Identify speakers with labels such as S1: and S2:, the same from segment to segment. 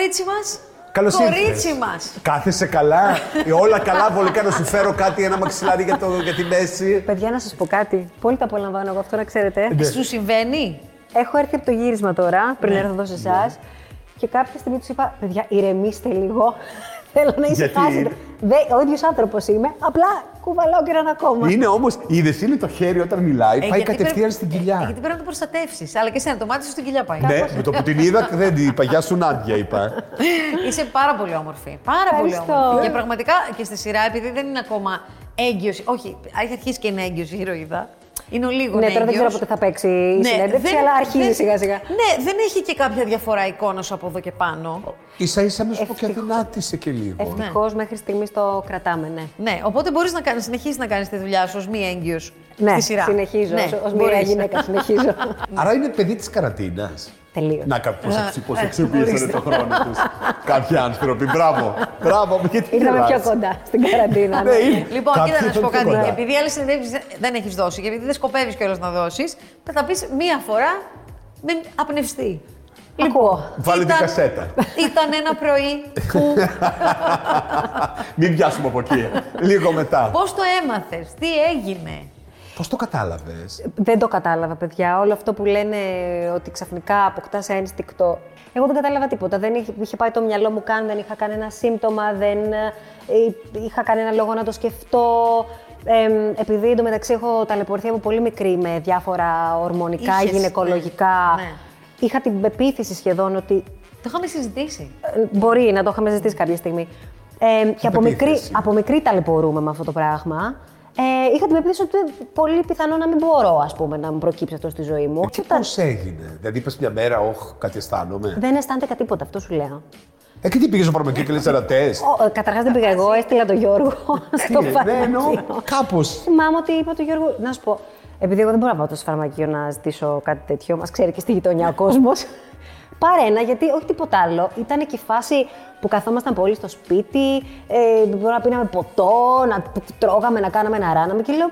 S1: κορίτσι μας.
S2: Καλώς
S1: Κορίτσι μας.
S2: Κάθεσαι καλά. Ε, όλα καλά, βολικά να σου φέρω κάτι, ένα μαξιλάρι για, το, για τη μέση.
S3: Παιδιά, να σας πω κάτι. Πολύ το απολαμβάνω εγώ αυτό να ξέρετε.
S2: Ναι.
S1: Σου συμβαίνει;
S3: Έχω έρθει από το γύρισμα τώρα, πριν έρθω εδώ σε εσάς. Και κάποια στιγμή τους είπα: Παιδιά, ηρεμήστε λίγο. Θέλω να
S2: Γιατί;
S3: ησυχάσετε. Δε- Ο ίδιος άνθρωπος είμαι. Απλά κουβαλάω και έναν ακόμα.
S2: Είναι όμως, είδες, είναι το χέρι όταν μιλάει,
S1: Ε,
S2: πάει
S1: γιατί
S2: κατευθείαν
S1: πρέπει-
S2: στην
S1: ε,
S2: κοιλιά.
S1: γιατί πρέπει να το προστατεύσεις. Αλλά και εσένα, το μάτι σου στην κοιλιά πάει.
S2: Ναι, με το που την είδα δεν την είπα. Γεια σου, Νάντια, είπα.
S1: Είσαι πάρα πολύ όμορφη. Πάρα πολύ
S3: Ευχαριστώ.
S1: όμορφη. Και πραγματικά και στη σειρά, επειδή δεν είναι ακόμα έγκυο. Όχι, έχει αρχίσει και είναι έγκυος η ηρωίδα. Είναι ο λίγο
S3: Ναι, τώρα δεν
S1: έγκυος.
S3: ξέρω πότε θα παίξει η συνέντευξη,
S1: δεν-
S3: αλλά αρχίζει
S1: δεν-
S3: σιγά σιγά.
S1: Ναι, δεν έχει και κάποια διαφορά εικόνας σου από εδώ και πάνω.
S2: σα ίσα με σου πω και
S3: Ευτυχώς.
S2: αδυνάτησε και λίγο.
S3: Ευτυχώς μέχρι στιγμής το κρατάμε, ναι.
S1: Ναι, οπότε μπορείς να κάνεις, συνεχίσεις να κάνεις τη δουλειά σου ως μη έγκυος
S3: Ναι,
S1: στη σειρά.
S3: συνεχίζω.
S1: Ναι,
S3: Ω μία
S1: μπορείς.
S3: γυναίκα συνεχίζω.
S2: Άρα είναι παιδί της καραντίνας.
S3: Τελείως.
S2: Να πώς αξιοποιήσανε το χρόνο τους. Κάποιοι άνθρωποι. Μπράβο. Μπράβο, γιατί
S3: Ήρθαμε
S2: γελάς.
S3: πιο κοντά στην καραντίνα.
S2: Ναι,
S3: ναι.
S2: είναι.
S1: Λοιπόν,
S2: Κάποιοι
S1: κοίτα να σου πω
S2: ήρθαν πιο
S1: κάτι.
S2: κοντά.
S1: Επειδή άλλες συνεντεύξεις δεν έχεις δώσει και επειδή δεν σκοπεύεις κιόλας να δώσεις, θα τα πεις μία φορά με απνευστή.
S3: Ακούω.
S2: Βάλε την κασέτα.
S1: Ήταν ένα πρωί που.
S2: Μην πιάσουμε από εκεί. Λίγο μετά.
S1: Πώς το έμαθες, τι έγινε;
S2: Πώς το κατάλαβες;
S3: Δεν το κατάλαβα, παιδιά. Όλο αυτό που λένε ότι ξαφνικά αποκτάς ένστικτο. Εγώ δεν κατάλαβα τίποτα. Δεν είχε, είχε πάει το μυαλό μου καν, δεν είχα κανένα σύμπτωμα, δεν ε, είχα κανένα λόγο να το σκεφτώ. Ε, επειδή εντωμεταξύ έχω ταλαιπωρηθεί από πολύ μικρή με διάφορα ορμονικά,
S1: Είχες,
S3: γυναικολογικά.
S1: ναι, ναι.
S3: Είχα την πεποίθηση σχεδόν ότι
S1: Το είχαμε συζητήσει.
S3: ε, Μπορεί να το είχαμε ζητήσει κάποια στιγμή. Ε, και από μικρή,
S2: πεποίθηση.
S3: από μικρή ταλαιπωρούμε με αυτό το πράγμα. Ε, είχα την πεποίθηση ότι πολύ πιθανό να μην μπορώ ας πούμε, να μου προκύψει αυτό στη ζωή μου.
S2: Και
S3: Όταν
S2: πώ έγινε. Δηλαδή είπε μια μέρα, Όχι, κάτι αισθάνομαι.
S3: Δεν αισθάνεται τίποτα, αυτό σου λέω.
S2: Ε, και τι πήγε στο φαρμακείο και λε ερατέ.
S3: Καταρχά δεν πήγα εγώ, έστειλα τον Γιώργο στο
S2: Ναι, εννοώ
S3: φαρμακείο.
S2: κάπω.
S3: Θυμάμαι ότι είπα του Γιώργου, να σου πω, επειδή εγώ δεν μπορώ να πάω στο φαρμακείο να ζητήσω κάτι τέτοιο, μα ξέρει και στη γειτονιά ο κόσμο. Πάρε ένα, γιατί όχι τίποτα άλλο. Ήταν και η φάση που καθόμασταν πολύ στο σπίτι, ε, μπορεί να πίναμε ποτό, να τρώγαμε, να κάναμε να ράναμε και λέω.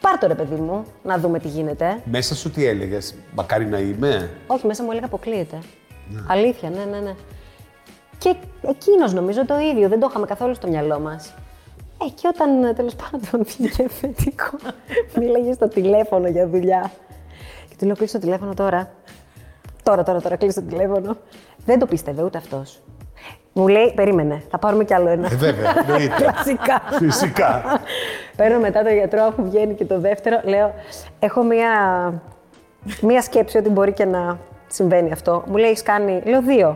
S3: Πάρ το ρε παιδί μου, να δούμε τι γίνεται.
S2: Μέσα σου τι έλεγες, Μακάρι να είμαι.
S3: Όχι, μέσα μου έλεγα αποκλείεται. Αλήθεια, ναι, ναι, ναι. Και εκείνος νομίζω το ίδιο, δεν το είχαμε καθόλου στο μυαλό μας. Ε, και όταν τέλος πάντων βγήκε θετικό, μίλαγε στο τηλέφωνο για δουλειά. Και του λέω: Κλείσει το τηλέφωνο τώρα. Τώρα, τώρα, τώρα, κλείσει το τηλέφωνο. Δεν το πίστευε ούτε αυτός. Μου λέει: Περίμενε, θα πάρουμε κι άλλο ένα.
S2: Ε, βέβαια, εννοείται.
S3: Κλασικά.
S2: Φυσικά.
S3: Παίρνω μετά το γιατρό, αφού βγαίνει και το δεύτερο, λέω: Έχω μία, μία σκέψη ότι μπορεί και να συμβαίνει αυτό. Μου λέει: Έχεις κάνει. Λέω: Δύο.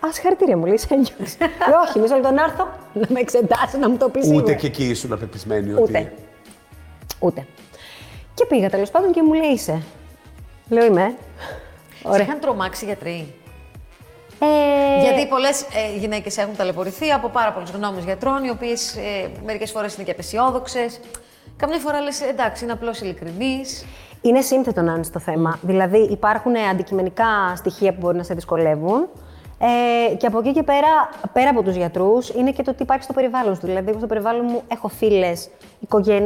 S3: Α, συγχαρητήρια μου, λέει: Είσαι έγκυος». Λέω: Όχι, μισό λεπτό να έρθω να με εξετάσει, να μου το πει.
S2: Ούτε και εκεί ήσουν απεπισμένη ότι.
S3: Ούτε. Ούτε. Και πήγα τέλος πάντων και μου λέει: Είσαι. Λέω: Είμαι.
S1: Σε είχαν τρομάξει οι γιατροί;
S3: Ε,
S1: Γιατί πολλές ε, γυναίκες έχουν ταλαιπωρηθεί από πάρα πολλές γνώμες γιατρών, οι οποίες ε, μερικές φορές είναι και απεσιόδοξες. Καμιά φορά λες, εντάξει, είναι απλώς ειλικρινής.
S3: Είναι σύνθετο να είναι στο θέμα. Δηλαδή, υπάρχουν αντικειμενικά στοιχεία που μπορεί να σε δυσκολεύουν. Ε, και από εκεί και πέρα, πέρα από τους γιατρούς, είναι και το τι υπάρχει στο περιβάλλον σου. Δηλαδή, εγώ στο περιβάλλον μου έχω φίλες,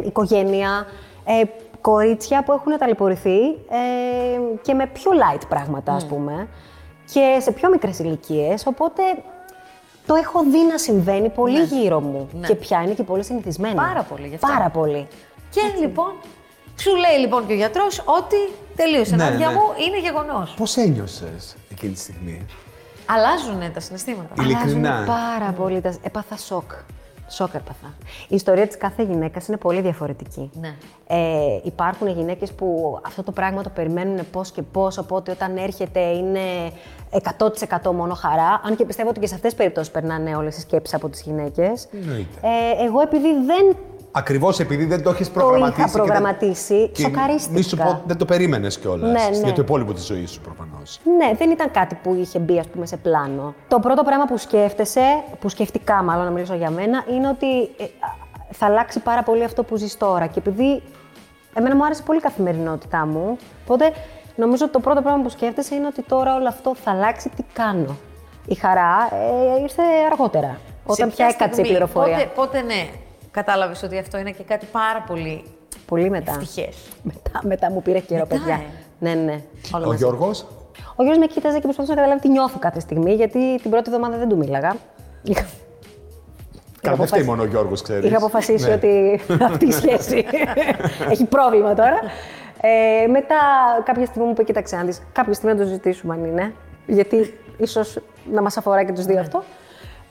S3: οικογένεια, ε, κορίτσια που έχουν ταλαιπωρηθεί ε, και με πιο light πράγματα, ας πούμε. Και σε πιο μικρές ηλικίες. Οπότε το έχω δει να συμβαίνει πολύ γύρω μου.
S1: Ναι.
S3: Και πια είναι και πολύ συνηθισμένο.
S1: Πάρα πολύ, γι' αυτό.
S3: Πάρα πολύ.
S1: Και λοιπόν, σου λέει λοιπόν και ο γιατρός ότι τελείωσε.
S2: Ναι,
S1: Νάντια
S2: ναι.
S1: μου, είναι γεγονός.
S2: Πώς ένιωσες εκείνη τη στιγμή;
S1: Αλλάζουν τα συναισθήματα.
S2: Ειλικρινά.
S3: Αλλάζουν πάρα πολύ. Τα... Έπαθα σοκ. Σοκ έπαθα. Η ιστορία της κάθε γυναίκας είναι πολύ διαφορετική.
S1: Ναι.
S3: Ε, υπάρχουν γυναίκες που αυτό το πράγμα το περιμένουν πώς και πώς, οπότε όταν έρχεται είναι 100% μόνο χαρά. Αν και πιστεύω ότι και σε αυτές τις περιπτώσεις περνάνε όλες οι σκέψεις από τις γυναίκες.
S2: Εννοείται.
S3: Ε, εγώ επειδή δεν
S2: Ακριβώς επειδή δεν το έχεις
S3: το
S2: προγραμματίσει.
S3: είχα
S2: και δεν-
S3: προγραμματίσει,
S2: και
S3: σοκαρίστηκα.
S2: Μη σου πω, δεν το περίμενες κιόλας.
S3: Ναι, ναι.
S2: Για το υπόλοιπο της ζωής σου προφανώς.
S3: Ναι, δεν ήταν κάτι που είχε μπει ας πούμε, σε πλάνο. Το πρώτο πράγμα που σκέφτεσαι, που σκεφτικά μάλλον να μιλήσω για μένα, είναι ότι ε, α, θα αλλάξει πάρα πολύ αυτό που ζεις τώρα. Και επειδή εμένα μου άρεσε πολύ η καθημερινότητά μου, οπότε νομίζω ότι το πρώτο πράγμα που σκέφτεσαι είναι ότι τώρα όλο αυτό θα αλλάξει, τι κάνω. Η χαρά ε, ήρθε αργότερα, όταν
S1: Σε
S3: πια
S1: ποια
S3: έκατσε η
S1: στιγμή,
S3: πληροφορία.
S1: Πότε, πότε ναι, κατάλαβες ότι αυτό είναι και κάτι πάρα πολύ
S3: Πολύ μετά.
S1: ευτυχές.
S3: μετά. Μετά μου πήρε καιρό,
S1: Μετά,
S3: παιδιά.
S1: ε.
S3: Ναι, ναι. Όλα
S2: Ο
S3: μαζί.
S2: Γιώργος;
S3: Ο Γιώργος με κοίταζε και προσπαθούσε να καταλάβει τι νιώθω κάθε στιγμή, γιατί την πρώτη εβδομάδα δεν του μίλαγα. Είχα-
S2: Καλά, δεν φταίει
S3: αποφασίσει-
S2: μόνο ο Γιώργος, ξέρεις.
S3: Είχα αποφασίσει
S2: Ναι.
S3: ότι αυτή η σχέση έχει πρόβλημα τώρα. Ε, μετά κάποια στιγμή μου είπε, κοίταξε να δεις, κάποια στιγμή να το συζητήσουμε αν είναι, γιατί ίσως να μας αφορά και τους δύο αυτό.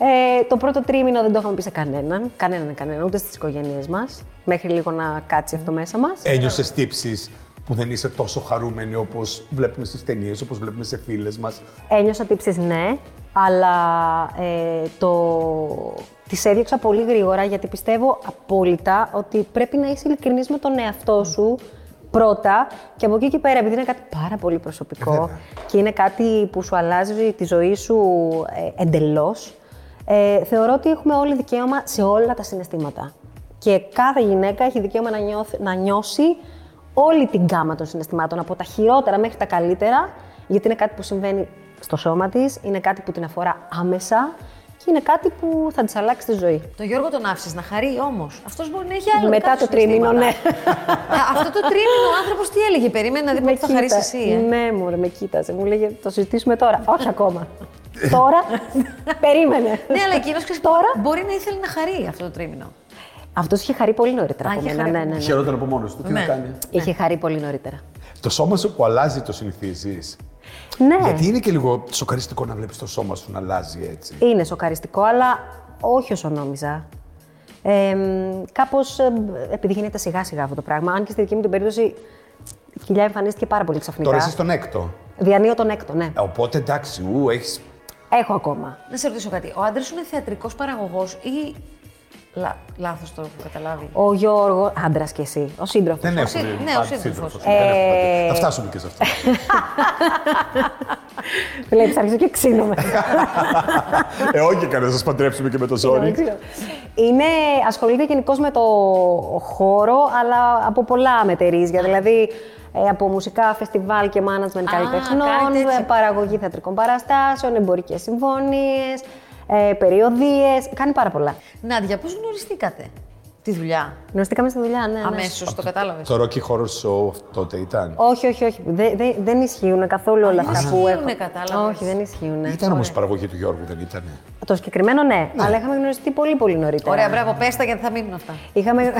S3: Ε, το πρώτο τρίμηνο δεν το είχαμε πει σε κανέναν, κανέναν, κανέναν, ούτε στις οικογένειές μας, μέχρι λίγο να κάτσει αυτό μέσα μας.
S2: Ένιωσες τύψεις που δεν είσαι τόσο χαρούμενη όπως βλέπουμε στις ταινίες, όπως βλέπουμε σε φίλες μας;
S3: Ένιωσα τύψεις ναι, αλλά ε, το... τις έδιωξα πολύ γρήγορα γιατί πιστεύω απόλυτα ότι πρέπει να είσαι ειλικρινής με τον εαυτό σου πρώτα και από εκεί και πέρα, επειδή είναι κάτι πάρα πολύ προσωπικό
S2: Βέβαια.
S3: και είναι κάτι που σου αλλάζει τη ζωή σου ε, εντελώς, ε, θεωρώ ότι έχουμε όλοι δικαίωμα σε όλα τα συναισθήματα. Και κάθε γυναίκα έχει δικαίωμα να, νιώθει- να νιώσει όλη την γκάμα των συναισθημάτων, από τα χειρότερα μέχρι τα καλύτερα, γιατί είναι κάτι που συμβαίνει στο σώμα της, είναι κάτι που την αφορά άμεσα και είναι κάτι που θα της αλλάξει τη ζωή.
S1: Το Γιώργο τον άφησες να χαρεί όμως. Αυτός μπορεί να έχει άλλο.
S3: Μετά
S1: δικά του
S3: το τρίμηνο,
S1: συναισθήματα.
S3: ναι.
S1: Α, Αυτό το τρίμηνο ο άνθρωπος τι έλεγε, περίμενε να δει πότε θα χαρίσει
S3: κοίτα-
S1: εσύ. Ε.
S3: Ναι, μωρέ, με κοίταζε. Μου λέγε, το συζητήσουμε τώρα. Όχι ακόμα. Τώρα, περίμενε.
S1: Ναι, αλλά εκείνος
S3: Τώρα.
S1: μπορεί να ήθελε να χαρεί αυτό το τρίμηνο.
S3: Αυτός είχε χαρεί πολύ νωρίτερα
S1: Α,
S3: από
S1: είχε
S3: μένα.
S1: χαρεί
S3: Ναι,
S1: από
S3: ναι, ναι.
S2: Χαιρόταν από μόνος του. Τι
S1: Ναι.
S2: να κάνει.
S3: Είχε χαρεί πολύ νωρίτερα.
S2: Το σώμα σου που αλλάζει το συνηθίζεις;
S3: Ναι,
S2: Γιατί είναι και λίγο σοκαριστικό να βλέπεις το σώμα σου να αλλάζει έτσι.
S3: είναι σοκαριστικό, αλλά όχι όσο νόμιζα. Ε, Κάπως επειδή γίνεται σιγά σιγά αυτό το πράγμα, αν και στη δική μου την περίπτωση η κοιλιά εμφανίστηκε πάρα πολύ ξαφνικά.
S2: Τώρα είσαι στον έκτο.
S3: Διανύω τον έκτο, ναι.
S2: Ε, Οπότε εντάξει, ου, έχεις.
S3: Έχω ακόμα.
S1: Να σε ρωτήσω κάτι. Ο άντρας σου είναι θεατρικός παραγωγός ή. Λα... Λάθος το έχω καταλάβει.
S3: Ο Γιώργο, άντρας και εσύ, ο σύντροφος.
S2: Δεν έχω.
S1: σύ- ναι, ο σύντροφος.
S2: Θα φτάσουμε και σε αυτό.
S3: Βλέπεις, αρχίζω και ξύνομαι.
S2: ε, όχι, κανένα να σας παντρέψουμε και με το ζόρι.
S3: Είναι, ασχολείται γενικώς με το χώρο, αλλά από πολλά μετερίζια. Δηλαδή, ε, από μουσικά φεστιβάλ και management
S1: κάνει
S3: καλλιτεχνών,
S1: τέτοια.
S3: ε, παραγωγή θεατρικών παραστάσεων, εμπορικές συμφωνίες, ε, περιοδίες. Κάνει πάρα πολλά.
S1: Νάντια, πώς γνωριστήκατε τη δουλειά;
S3: Γνωριστήκαμε στη δουλειά, ναι. ναι.
S1: Αμέσως, το κατάλαβες.
S2: Το Rocky Horror Show αυτό τότε ήταν;
S3: Όχι, όχι, όχι. Δε- δε- δεν ισχύουν καθόλου όλα αυτά που
S1: ισχύουνε,
S3: έχω.
S1: κατάλαβες.
S3: Όχι, δεν ισχύουν.
S2: Ήταν όμως η παραγωγή του Γιώργου, δεν ήταν.
S3: Το συγκεκριμένο ναι, αλλά είχαμε γνωριστεί πολύ πολύ νωρίτερα.
S1: Ωραία, μπράβο, πες τα γιατί θα μείνουν αυτά.
S3: Είχαμε...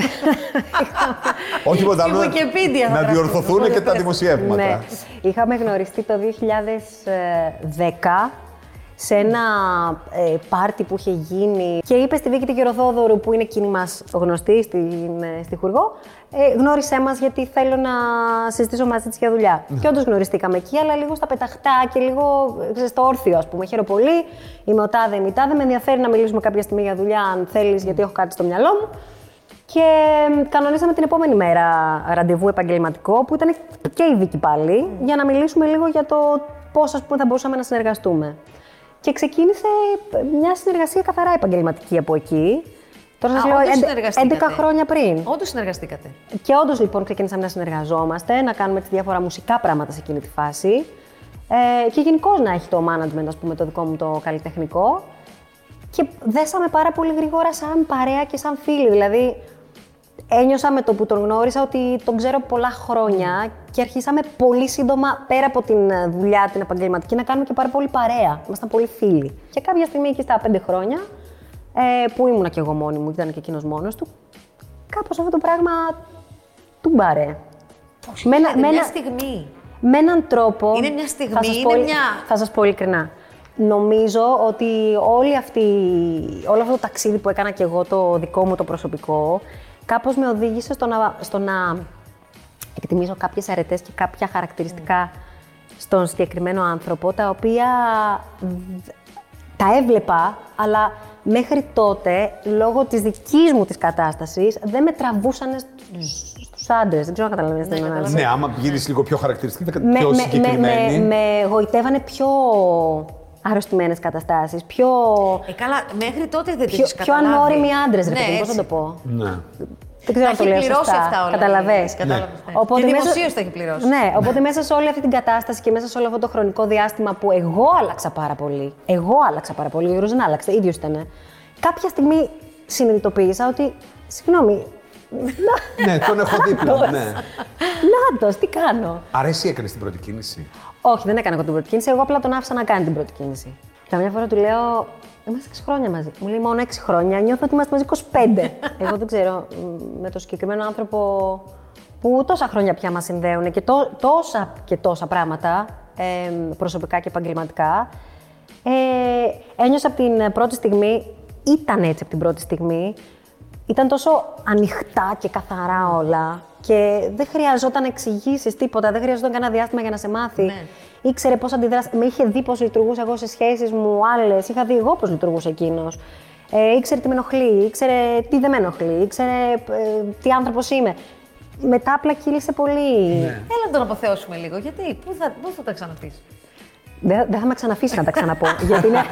S2: Όχι τίποτα άλλο.
S1: Στη Wikipedia θα
S2: Να
S1: γράψουμε.
S2: διορθωθούν και τα δημοσιεύματα.
S3: Ναι. Είχαμε γνωριστεί το 2010 σε ένα ε, πάρτι που είχε γίνει και είπε στη Βίκη τη Γεροδόδωρου που είναι εκείνη μας γνωστή στην, ε, στη Χουργό ε, γνώρισέ μας γιατί θέλω να συζητήσω μαζί της για δουλειά. Και όντως γνωριστήκαμε εκεί, αλλά λίγο στα πεταχτά και λίγο ε, ξέρεις, στο όρθιο, ας πούμε. Χαίρομαι πολύ, είμαι ο τάδε, είμαι η τάδε, με ενδιαφέρει να μιλήσουμε κάποια στιγμή για δουλειά, αν θέλεις, γιατί έχω κάτι στο μυαλό μου. Και μ, κανονίσαμε την επόμενη μέρα ραντεβού επαγγελματικό, που ήταν και η Βίκη πάλι, για να μιλήσουμε λίγο για το πώς ας πούμε, θα μπορούσαμε να συνεργαστούμε. Και ξεκίνησε ε, μια συνεργασία καθαρά επαγγελματική από εκεί. Τώρα σας
S1: Α,
S3: λέω
S1: όντως
S3: έντε-
S1: συνεργαστήκατε.
S3: 11 χρόνια πριν.
S1: Όντως συνεργαστήκατε.
S3: Και όντως λοιπόν ξεκίνησαμε να συνεργαζόμαστε, να κάνουμε τις διάφορα μουσικά πράγματα σε εκείνη τη φάση. Ε, και γενικώς να έχει το management, ας πούμε, το δικό μου το καλλιτεχνικό. Και δέσαμε πάρα πολύ γρήγορα σαν παρέα και σαν φίλοι. Δηλαδή, ένιωσα με το που τον γνώρισα ότι τον ξέρω πολλά χρόνια και αρχίσαμε πολύ σύντομα πέρα από την ε, δουλειά, την επαγγελματική, να κάνουμε και πάρα πολύ παρέα. Ήμασταν πολύ φίλοι. Και κάποια στιγμή εκεί στα πέντε χρόνια, ε, που ήμουνα και εγώ μόνη μου, ήταν και εκείνος μόνος του, κάπως αυτό το πράγμα του μπαρέ.
S1: Πώς
S3: Με ένα-
S1: γίνεται,
S3: με
S1: μια
S3: ένα-
S1: στιγμή.
S3: Με έναν τρόπο.
S1: Είναι μια στιγμή,
S3: θα σας
S1: είναι
S3: πω,
S1: μια-
S3: Θα σας πω ειλικρινά. Νομίζω ότι όλη αυτή, όλο αυτό το ταξίδι που έκανα και εγώ, το δικό μου το προσωπικό, κάπως με οδήγησε στο να, στο να εκτιμήσω κάποιες αρετές και κάποια χαρακτηριστικά στον συγκεκριμένο άνθρωπο, τα οποία δ- τα έβλεπα, αλλά μέχρι τότε, λόγω της δικής μου της κατάστασης, δεν με τραβούσαν στους, στους άντρες. Δεν ξέρω αν καταλαβαίνετε τι εννοώ.
S1: καταλαβαίνω.
S2: Ναι, άμα γίνεις λίγο πιο χαρακτηριστική, θα
S3: με,
S2: πιο
S3: με, με,
S2: συγκεκριμένη.
S3: με, με γοητεύανε πιο αρρωστημένες καταστάσεις, πιο,
S1: Ε, καλά, μέχρι τότε δεν
S3: πιο,
S1: τις
S3: πιο
S1: καταλάβεις.
S3: ανώριμοι άντρες, ρε
S1: ναι,
S3: παιδί μου, πώς
S1: έτσι.
S3: να το πω;
S2: Ναι.
S3: Δεν ξέρω
S1: Τα
S3: αν το
S1: έχει
S3: λέω
S1: πληρώσει
S3: σωστά.
S1: αυτά όλα.
S3: Καταλαβες.
S1: Κατάλαβες, ναι.
S3: Οπότε
S1: και
S3: μέσα-
S1: δημοσίως τα έχει πληρώσει.
S3: Ναι, οπότε μέσα σε όλη αυτή την κατάσταση και μέσα σε όλο αυτό το χρονικό διάστημα που εγώ άλλαξα πάρα πολύ. Εγώ άλλαξα πάρα πολύ. Ο Γιώργος δεν άλλαξε, ίδιος ήταν. Κάποια στιγμή συνειδητοποίησα ότι, συγγνώμη,
S2: ναι, τον έχω δίπλα. μου, ναι.
S3: Νάτος, τι κάνω.
S2: Άρα εσύ έκανε την πρώτη κίνηση;
S3: Όχι, δεν έκανα εγώ την πρώτη κίνηση. Εγώ απλά τον άφησα να κάνει την πρώτη κίνηση. Καμιά φορά του λέω: Είμαστε 6 χρόνια μαζί. Μου λέει μόνο 6 χρόνια. Νιώθω ότι είμαστε μαζί 25. εγώ δεν ξέρω μ, με το συγκεκριμένο άνθρωπο που τόσα χρόνια πια μας συνδέουν και τό- τόσα και τόσα πράγματα ε, προσωπικά και επαγγελματικά. Ε, ένιωσα από την πρώτη στιγμή, ήταν έτσι από την πρώτη στιγμή, ήταν τόσο ανοιχτά και καθαρά όλα και δεν χρειαζόταν εξηγήσεις τίποτα, δεν χρειαζόταν κανένα διάστημα για να σε μάθει.
S1: Ναι.
S3: Ήξερε πώς αντιδράσει. Με είχε δει πώς λειτουργούσα εγώ σε σχέσεις μου άλλες, είχα δει εγώ πώς λειτουργούσε εκείνος. Ε, ήξερε τι με ενοχλεί, ήξερε τι δεν με ενοχλεί, ήξερε ε, τι άνθρωπος είμαι. Μετά απλά κύλησε πολύ.
S1: Έλα να τον αποθεώσουμε λίγο. Γιατί, πού θα, πού θα τα ξαναπείς;
S3: Δεν, δεν θα με ξαναφήσει να τα ξαναπώ. γιατί είναι,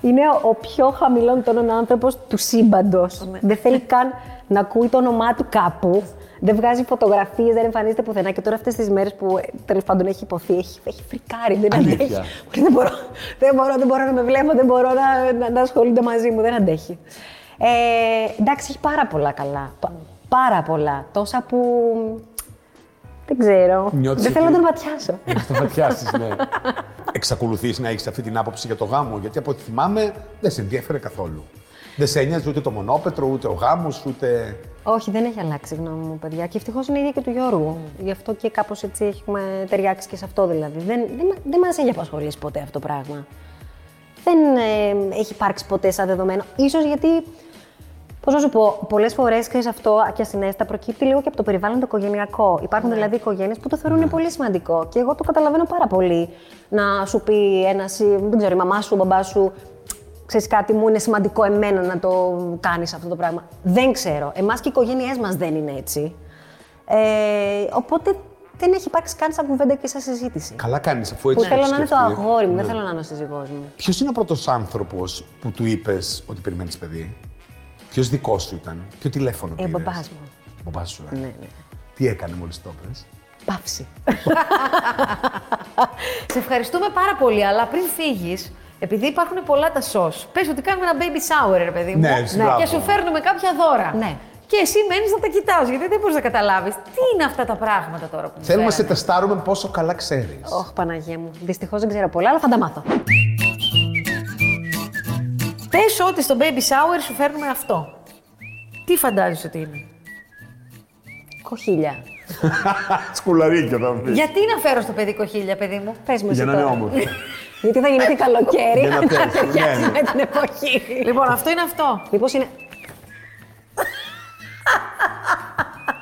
S3: είναι ο πιο χαμηλών τόνων άνθρωπος του σύμπαντος. Δεν θέλει καν να ακούει το όνομά του κάπου. Δεν βγάζει φωτογραφίες, δεν εμφανίζεται πουθενά. Και τώρα αυτές τις μέρες που τέλος πάντων έχει υποθεί, έχει, έχει φρικάρει. Δεν
S2: Αλήθεια.
S3: αντέχει. Μου λέει, Δεν μπορώ, δεν μπορώ, δεν μπορώ να με βλέπω, δεν μπορώ να, να, να ασχολούνται μαζί μου. Δεν αντέχει. Ε, εντάξει, έχει πάρα πολλά καλά. Πα- πάρα πολλά. Τόσα που. Δεν ξέρω.
S2: Νιώθεις
S3: δεν θέλω να
S2: ότι-
S3: τον ματιάσω.
S2: Να το πατιάσεις, ναι. Εξακολουθείς να έχεις αυτή την άποψη για το γάμο, γιατί από ό,τι θυμάμαι δεν σε ενδιαφέρε καθόλου. Δεν σε ένοιαζε ούτε το μονόπετρο, ούτε ο γάμος, ούτε.
S3: Όχι, δεν έχει αλλάξει η γνώμη μου, παιδιά. Και ευτυχώς είναι η ίδια και του Γιώργου. Γι' αυτό και κάπως έτσι έχουμε ταιριάξει και σε αυτό δηλαδή. Δεν, δεν, μα- δεν μας έχει απασχολήσει ποτέ αυτό το πράγμα. Δεν ε, έχει υπάρξει ποτέ σαν δεδομένο. Ίσως γιατί, πώς να σου πω, πολλές φορές ξέρεις αυτό και ασυναίσθητα προκύπτει λίγο και από το περιβάλλον το οικογενειακό. Υπάρχουν δηλαδή οικογένειες που το θεωρούν πολύ σημαντικό. Και εγώ το καταλαβαίνω πάρα πολύ να σου πει ένας, δεν ξέρω, η μαμά σου, ο μπαμπάς σου, ξέρεις κάτι, μου είναι σημαντικό εμένα να το κάνεις αυτό το πράγμα. Δεν ξέρω. Εμάς και οι οικογένειές μας δεν είναι έτσι. Ε, οπότε δεν έχει υπάρξει καν σαν κουβέντα και σαν συζήτηση.
S2: Καλά κάνεις αφού
S3: Που
S2: έτσι.
S3: θέλω να είναι το
S2: σκεφτεί.
S3: αγόρι μου,
S2: Ναι.
S3: δεν θέλω να είναι ο σύζυγός μου.
S2: Ποιος είναι ο πρώτος άνθρωπος που του είπες ότι περιμένεις παιδί, Ποιος δικός σου ήταν, Ποιο τηλέφωνο
S3: Ε, ο
S2: πήρες;
S3: μπαμπάς μου.
S2: Ο μπαμπάς σου, ε.
S3: Ναι, ναι.
S2: Τι έκανε μόλις το πες;
S3: Παύση.
S1: Σε ευχαριστούμε πάρα πολύ, αλλά πριν φύγεις, επειδή υπάρχουν πολλά τα σος, πες ότι κάνουμε ένα baby shower, ρε παιδί μου.
S2: Ναι, έτσι, μπράβο.
S1: και σου φέρνουμε κάποια δώρα.
S3: Ναι.
S1: Και εσύ μένεις να τα κοιτάς, γιατί δεν μπορείς να καταλάβεις. Τι είναι αυτά τα πράγματα τώρα που μου
S2: Θέλουμε να σε
S1: φέρανε;
S2: τεστάρουμε πόσο καλά ξέρεις.
S3: Όχι, Παναγία μου. Δυστυχώς δεν ξέρω πολλά, αλλά θα τα μάθω.
S1: Πες ότι στο baby shower σου φέρνουμε αυτό. Τι φαντάζεσαι ότι είναι;
S3: Κοχίλια.
S2: Σκουλαρίκια θα πεις.
S1: Γιατί να φέρω στο παιδί κοχίλια, παιδί μου;
S3: Πες μου εσύ
S2: Για να είναι
S3: τώρα.
S2: όμορφο.
S3: Γιατί θα γεννηθεί καλοκαίρι,
S2: Για να
S3: να
S2: πέσει,
S3: ταιριάξει
S2: ναι, ναι.
S3: με την εποχή.
S1: λοιπόν, αυτό είναι αυτό.
S3: Μήπως είναι...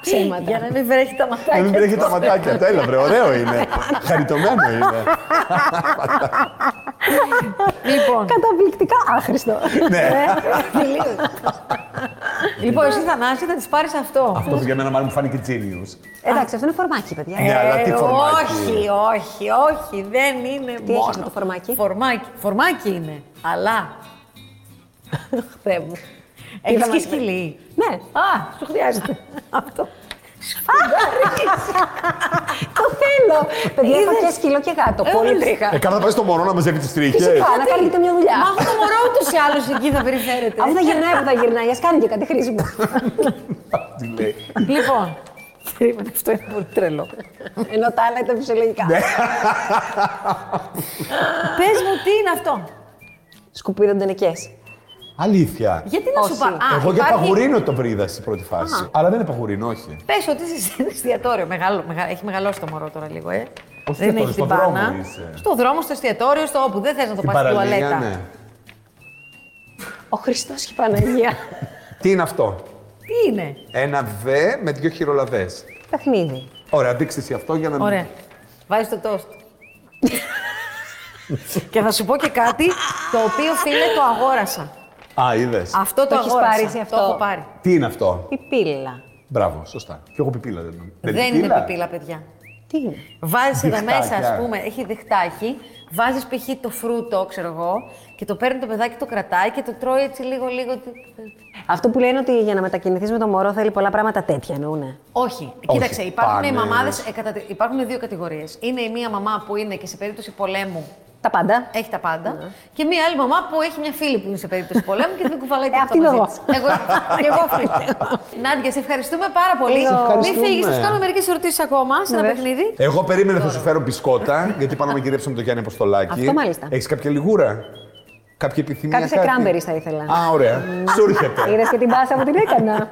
S3: Ψέματα.
S1: Για να μην βρέχει τα
S2: Να
S1: ματάκια.
S2: μην τρέχει τα ματάκια. Τέλα, βρε, ωραίο είναι. Χαριτωμένο είναι.
S1: Λοιπόν,
S3: Καταπληκτικά άχρηστο.
S2: ναι.
S1: λοιπόν, εσύ Θανάση θα της πάρεις αυτό.
S2: Αυτός για μένα μάλλον μου φάνηκε genius.
S3: Εντάξει, αυτό είναι φορμάκι, παιδιά.
S2: Ναι, αλλά τι
S1: Ε,
S2: φορμάκι;
S1: Όχι, όχι, όχι, δεν είναι
S3: Τι
S1: μόνο.
S3: έχει το φορμάκι;
S1: Φορμάκι, φορμάκι είναι, αλλά
S3: Θεέ μου.
S1: έχεις
S3: θα
S1: και
S3: μας
S1: σκυλί.
S3: Ναι,
S1: Α, σου χρειάζεται αυτό.
S3: Το θέλω. Παιδιά, έχω
S1: Είδες;
S3: και σκύλο και γάτο. Πολύ τρίχα.
S2: Ε, να πάει στο μωρό να μαζεύει τις τρίχε.
S3: Φυσικά, να κάνει και μια δουλειά.
S1: Μα αυτό το μωρό ούτως ή άλλως εκεί θα περιφέρεται.
S3: Αφού θα γυρνάει που θα γυρνάει, ας κάνει και κάτι χρήσιμο.
S2: Τι λέει.
S1: Λοιπόν, περίμενε, αυτό είναι πολύ τρελό.
S3: Ενώ τα άλλα ήταν φυσιολογικά.
S1: Πες μου τι είναι αυτό;
S3: Σκουπίδα ντενεκέ.
S2: Αλήθεια.
S1: Γιατί να σου
S3: Όχι.
S1: πω. Α,
S2: Εγώ για
S1: υπάρχει-
S2: παγουρίνο το βρήκα στην πρώτη φάση. Αλλά δεν είναι παγουρίνο, όχι.
S1: Πες ότι είσαι σε ένα εστιατόριο. Μεγάλο, μεγα- έχει μεγαλώσει το μωρό τώρα λίγο, ε.
S2: Όχι
S1: δεν
S2: εστιατόριος,
S1: έχει την
S2: στο δρόμο
S1: πάνα.
S2: είσαι.
S1: Στο δρόμο, στο εστιατόριο, στο όπου δεν θες να το
S2: Την
S1: πας στην
S2: παραλία,
S1: τουαλέτα.
S2: ναι.
S3: Ο Χριστός και η Παναγία.
S2: Τι είναι αυτό;
S1: Τι είναι;
S2: Ένα β με δύο χειρολαβές.
S3: Παιχνίδι.
S2: Ωραία, δείξτε εσύ αυτό για να μην.
S1: Ωραία. Βάζεις το τόστ. και θα σου πω και κάτι το οποίο φίλε το αγόρασα.
S2: Α, είδες.
S1: Αυτό το,
S3: Το έχεις
S1: αγόρασα.
S3: πάρει εσύ αυτό;
S1: Το έχω πάρει.
S2: Τι είναι αυτό;
S3: Πιπίλα.
S2: Μπράβο, σωστά. Και εγώ πιπίλα δεν είναι.
S1: Δεν είναι πιπίλα, παιδιά.
S3: Τι είναι;
S1: Βάζεις εδώ μέσα,
S2: Διχτάκια.
S1: ας πούμε, έχει διχτάκι, βάζεις π.χ. το φρούτο, ξέρω εγώ, και το παίρνει το παιδάκι, το κρατάει και το τρώει έτσι λίγο-λίγο.
S3: Αυτό που λένε ότι για να μετακινηθείς με το μωρό θέλει πολλά πράγματα τέτοια εννοούνε.
S1: Όχι. Κοίταξε, υπάρχουν οι
S2: πάνε.
S1: μαμάδες. Υπάρχουν δύο κατηγορίες. Είναι η μία μαμά που είναι και σε περίπτωση πολέμου
S3: Τα πάντα.
S1: Έχει τα πάντα. Και μία άλλη μαμά που έχει μια φίλη που είναι σε περίπτωση πολέμου και δεν κουβαλάει
S3: Ε,
S1: τίποτα
S3: αυτή είμαι
S1: μαζί
S3: εγώ.
S1: της. Εγώ. και εγώ αυτή. Νάντια, σε ευχαριστούμε πάρα πολύ.
S3: Σε
S1: Μην
S2: ευχαριστούμε.
S1: φύγει, θα σου κάνω μερικές ερωτήσεις ακόμα σε ένα
S3: Βεβαίως.
S1: παιχνίδι.
S2: Εγώ περίμενα θα σου φέρω μπισκότα, γιατί πάμε να γυρέψουμε το Γιάννη Αποστολάκη.
S3: Αυτό μάλιστα.
S2: Έχεις κάποια λιγούρα; Κάποια επιθυμία.
S3: Κάτι; σε cranberries θα ήθελα.
S2: Α, ωραία. Σου έρχεται.
S3: Είδες και την πάσα που την έκανα.